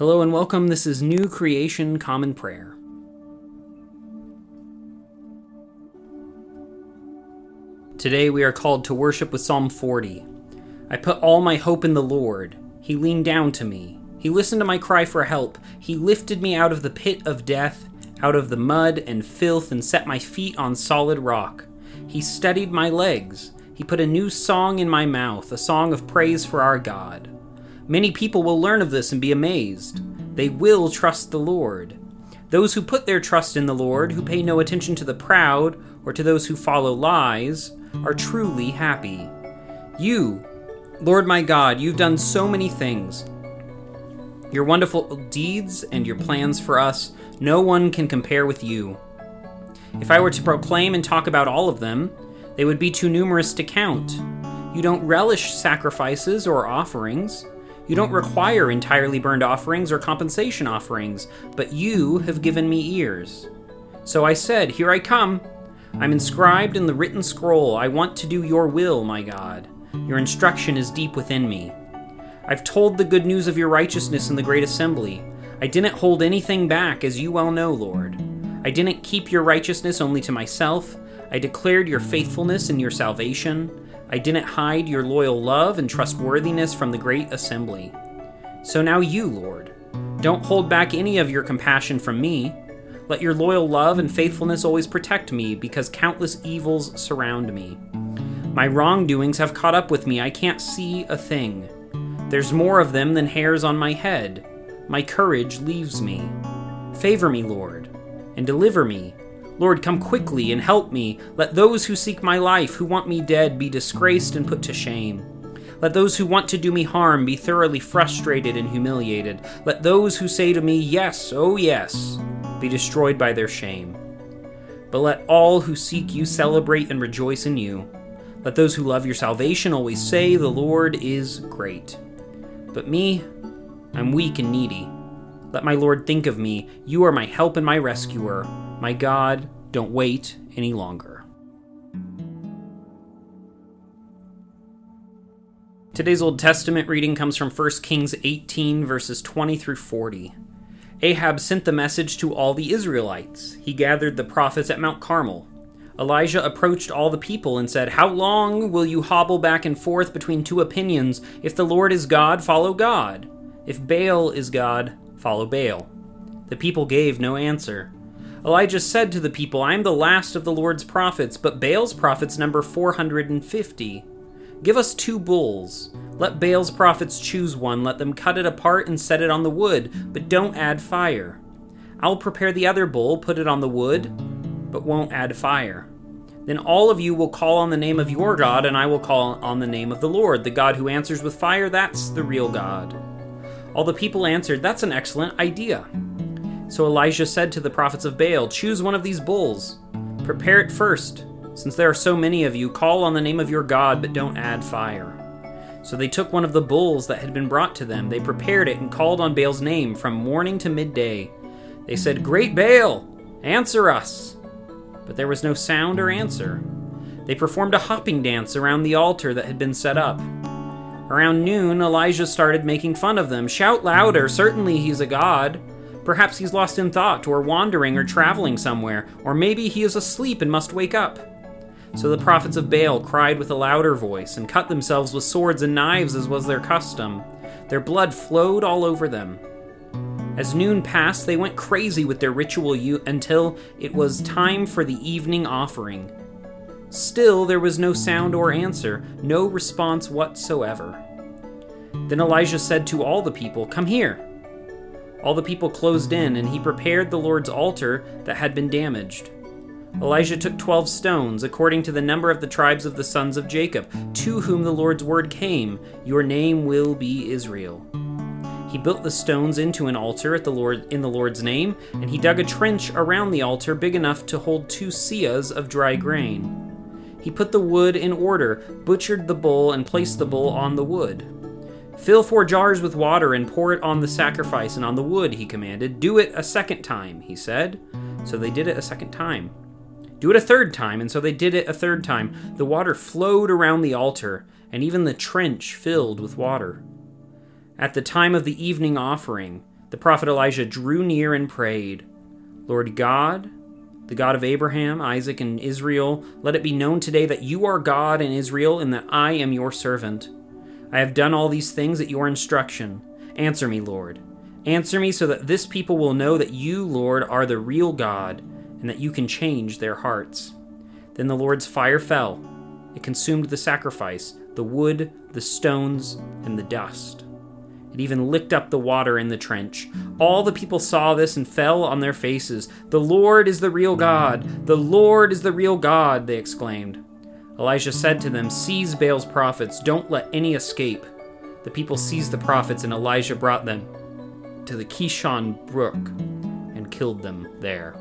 Hello and welcome. This is New Creation Common Prayer. Today we are called to worship with Psalm 40. I put all my hope in the Lord. He leaned down to me. He listened to my cry for help. He lifted me out of the pit of death, out of the mud and filth, and set my feet on solid rock. He steadied my legs. He put a new song in my mouth, a song of praise for our God. Many people will learn of this and be amazed. They will trust the Lord. Those who put their trust in the Lord, who pay no attention to the proud or to those who follow lies, are truly happy. You, Lord my God, you've done so many things. Your wonderful deeds and your plans for us, no one can compare with you. If I were to proclaim and talk about all of them, they would be too numerous to count. You don't relish sacrifices or offerings. You don't require entirely burned offerings or compensation offerings, but you have given me ears. So I said, Here I come. I'm inscribed in the written scroll. I want to do your will, my God. Your instruction is deep within me. I've told the good news of your righteousness in the great assembly. I didn't hold anything back, as you well know, Lord. I didn't keep your righteousness only to myself. I declared your faithfulness and your salvation. I didn't hide your loyal love and trustworthiness from the great assembly. So now you, Lord, don't hold back any of your compassion from me. Let your loyal love and faithfulness always protect me, because countless evils surround me. My wrongdoings have caught up with me. I can't see a thing. There's more of them than hairs on my head. My courage leaves me. Favor me, Lord, and deliver me Lord, come quickly and help me. Let those who seek my life, who want me dead, be disgraced and put to shame. Let those who want to do me harm be thoroughly frustrated and humiliated. Let those who say to me, Yes, oh yes, be destroyed by their shame. But let all who seek you celebrate and rejoice in you. Let those who love your salvation always say, The Lord is great. But me, I'm weak and needy. Let my Lord think of me. You are my help and my rescuer. My God, don't wait any longer. Today's Old Testament reading comes from 1 Kings 18, verses 20 through 40. Ahab sent the message to all the Israelites. He gathered the prophets at Mount Carmel. Elijah approached all the people and said, How long will you hobble back and forth between two opinions? If the Lord is God, follow God. If Baal is God, follow Baal. The people gave no answer. Elijah said to the people, I am the last of the Lord's prophets, but Baal's prophets number 450. Give us two bulls. Let Baal's prophets choose one, let them cut it apart and set it on the wood, but don't add fire. I'll prepare the other bull, put it on the wood, but won't add fire. Then all of you will call on the name of your God, and I will call on the name of the Lord. The God who answers with fire, that's the real God. All the people answered, That's an excellent idea. So Elijah said to the prophets of Baal, Choose one of these bulls. Prepare it first. Since there are so many of you, call on the name of your God, but don't add fire. So they took one of the bulls that had been brought to them. They prepared it and called on Baal's name from morning to midday. They said, Great Baal, answer us! But there was no sound or answer. They performed a hopping dance around the altar that had been set up. Around noon, Elijah started making fun of them. Shout louder, certainly he's a god. Perhaps he's lost in thought, or wandering, or traveling somewhere, or maybe he is asleep and must wake up. So the prophets of Baal cried with a louder voice, and cut themselves with swords and knives as was their custom. Their blood flowed all over them. As noon passed, they went crazy with their ritual u- until it was time for the evening offering. Still, there was no sound or answer, no response whatsoever. Then Elijah said to all the people, Come here. All the people closed in, and he prepared the Lord's altar that had been damaged. Elijah took twelve stones, according to the number of the tribes of the sons of Jacob, to whom the Lord's word came Your name will be Israel. He built the stones into an altar at the Lord in the Lord's name, and he dug a trench around the altar big enough to hold two seahs of dry grain. He put the wood in order, butchered the bull, and placed the bull on the wood. Fill four jars with water and pour it on the sacrifice and on the wood, he commanded. Do it a second time, he said. So they did it a second time. Do it a third time, and so they did it a third time. The water flowed around the altar, and even the trench filled with water. At the time of the evening offering, The prophet Elijah drew near and prayed, Lord God, the God of Abraham, Isaac, and Israel, let it be known today that you are God in Israel and that I am your servant. I have done all these things at your instruction. Answer me, Lord. Answer me so that this people will know that you, Lord, are the real God and that you can change their hearts. Then the Lord's fire fell. It consumed the sacrifice, the wood, the stones, and the dust. It even licked up the water in the trench. All the people saw this and fell on their faces. The Lord is the real God! The Lord is the real God! they exclaimed. Elijah said to them, Seize Baal's prophets, don't let any escape. The people seized the prophets, and Elijah brought them to the Kishon brook and killed them there.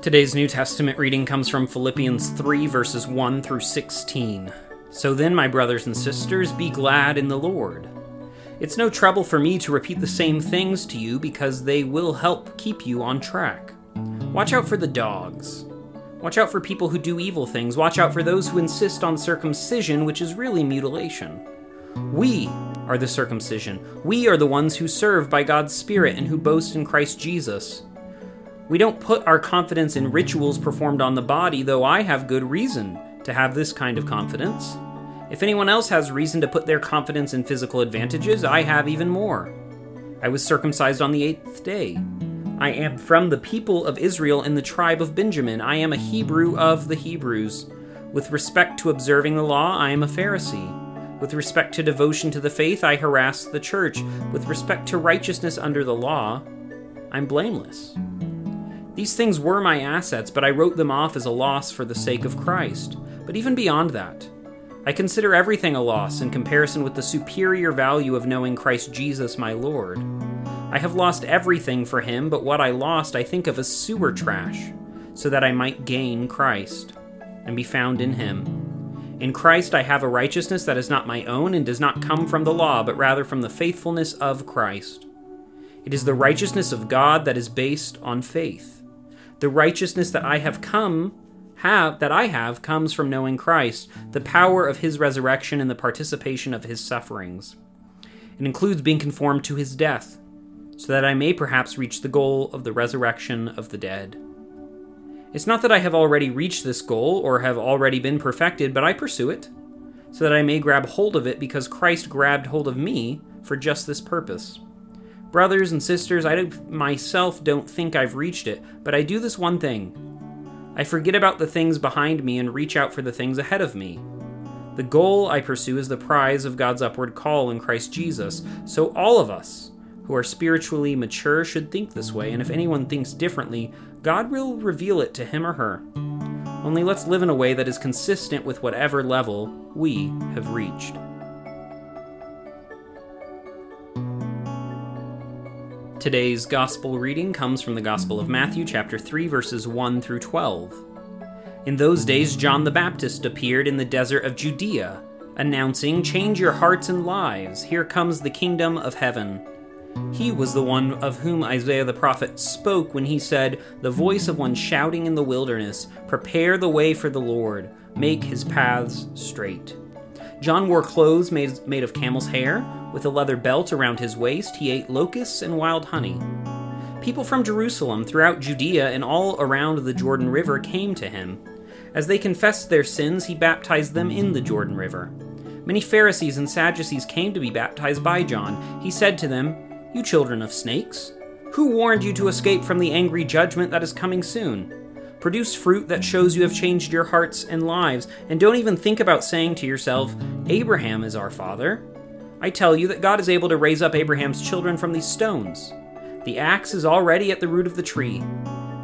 Today's New Testament reading comes from Philippians 3, verses 1 through 16. So then, my brothers and sisters, be glad in the Lord. It's no trouble for me to repeat the same things to you because they will help keep you on track. Watch out for the dogs. Watch out for people who do evil things. Watch out for those who insist on circumcision, which is really mutilation. We are the circumcision. We are the ones who serve by God's Spirit and who boast in Christ Jesus. We don't put our confidence in rituals performed on the body, though I have good reason to have this kind of confidence. If anyone else has reason to put their confidence in physical advantages, I have even more. I was circumcised on the eighth day. I am from the people of Israel in the tribe of Benjamin. I am a Hebrew of the Hebrews. With respect to observing the law, I am a Pharisee. With respect to devotion to the faith, I harass the church. With respect to righteousness under the law, I'm blameless. These things were my assets, but I wrote them off as a loss for the sake of Christ. But even beyond that, I consider everything a loss in comparison with the superior value of knowing Christ Jesus my Lord. I have lost everything for him, but what I lost I think of as sewer trash, so that I might gain Christ and be found in him. In Christ I have a righteousness that is not my own and does not come from the law, but rather from the faithfulness of Christ. It is the righteousness of God that is based on faith. The righteousness that I have come have that I have comes from knowing Christ, the power of his resurrection and the participation of his sufferings. It includes being conformed to his death, so that I may perhaps reach the goal of the resurrection of the dead. It's not that I have already reached this goal or have already been perfected, but I pursue it, so that I may grab hold of it because Christ grabbed hold of me for just this purpose. Brothers and sisters, I myself don't think I've reached it, but I do this one thing. I forget about the things behind me and reach out for the things ahead of me. The goal I pursue is the prize of God's upward call in Christ Jesus, so all of us who are spiritually mature should think this way, and if anyone thinks differently, God will reveal it to him or her. Only let's live in a way that is consistent with whatever level we have reached. Today's gospel reading comes from the Gospel of Matthew, chapter 3, verses 1 through 12. In those days, John the Baptist appeared in the desert of Judea, announcing, Change your hearts and lives, here comes the kingdom of heaven. He was the one of whom Isaiah the prophet spoke when he said, The voice of one shouting in the wilderness, Prepare the way for the Lord, make his paths straight. John wore clothes made, made of camel's hair with a leather belt around his waist, he ate locusts and wild honey. People from Jerusalem, throughout Judea, and all around the Jordan River came to him. As they confessed their sins, he baptized them in the Jordan River. Many Pharisees and Sadducees came to be baptized by John. He said to them, You children of snakes, who warned you to escape from the angry judgment that is coming soon? Produce fruit that shows you have changed your hearts and lives, and don't even think about saying to yourself, Abraham is our father. I tell you that God is able to raise up Abraham's children from these stones. The axe is already at the root of the tree.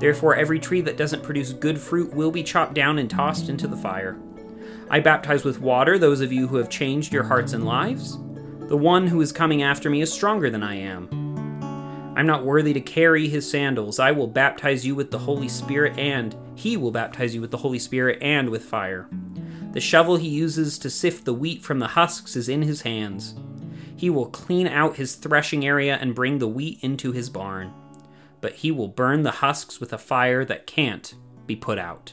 Therefore, every tree that doesn't produce good fruit will be chopped down and tossed into the fire. I baptize with water those of you who have changed your hearts and lives. The one who is coming after me is stronger than I am. I'm not worthy to carry his sandals. I will baptize you with the Holy Spirit, and he will baptize you with the Holy Spirit and with fire. The shovel he uses to sift the wheat from the husks is in his hands. He will clean out his threshing area and bring the wheat into his barn. But he will burn the husks with a fire that can't be put out.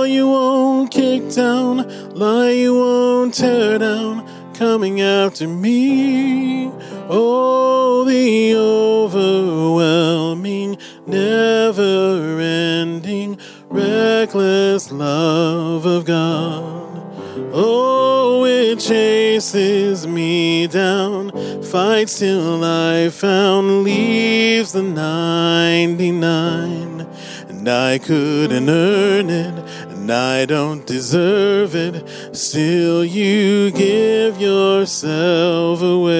wall you won't kick down, lie you won't tear down, coming after me. Oh, the overwhelming, never ending, reckless love of God. Oh, it chases me down, fights till I found, leaves the 99. And I couldn't earn it, and I don't deserve it. Still, you give yourself away.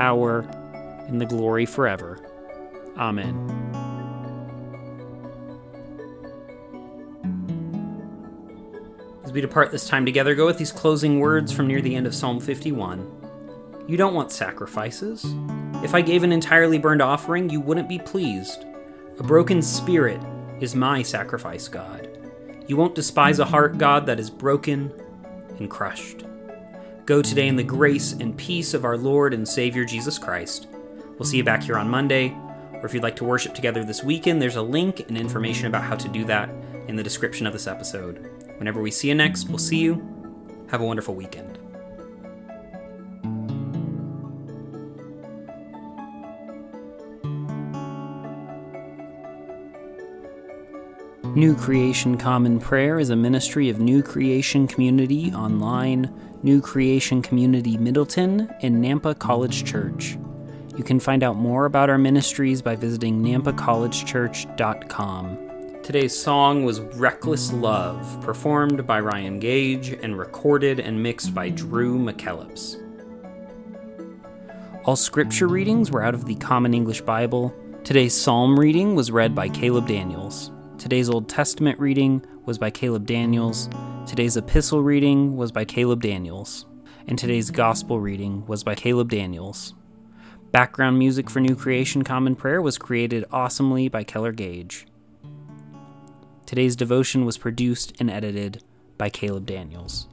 power, and the glory forever. Amen. As we depart this time together, go with these closing words from near the end of Psalm 51. You don't want sacrifices. If I gave an entirely burned offering, you wouldn't be pleased. A broken spirit is my sacrifice, God. You won't despise a heart, God, that is broken and crushed. Go today in the grace and peace of our Lord and Savior Jesus Christ. We'll see you back here on Monday, or if you'd like to worship together this weekend, there's a link and information about how to do that in the description of this episode. Whenever we see you next, we'll see you. Have a wonderful weekend. New Creation Common Prayer is a ministry of New Creation Community Online, New Creation Community Middleton, and Nampa College Church. You can find out more about our ministries by visiting nampacollegechurch.com. Today's song was Reckless Love, performed by Ryan Gage and recorded and mixed by Drew McKellips. All scripture readings were out of the Common English Bible. Today's psalm reading was read by Caleb Daniels. Today's Old Testament reading was by Caleb Daniels. Today's epistle reading was by Caleb Daniels. And today's gospel reading was by Caleb Daniels. Background music for New Creation Common Prayer was created awesomely by Keller Gage. Today's devotion was produced and edited by Caleb Daniels.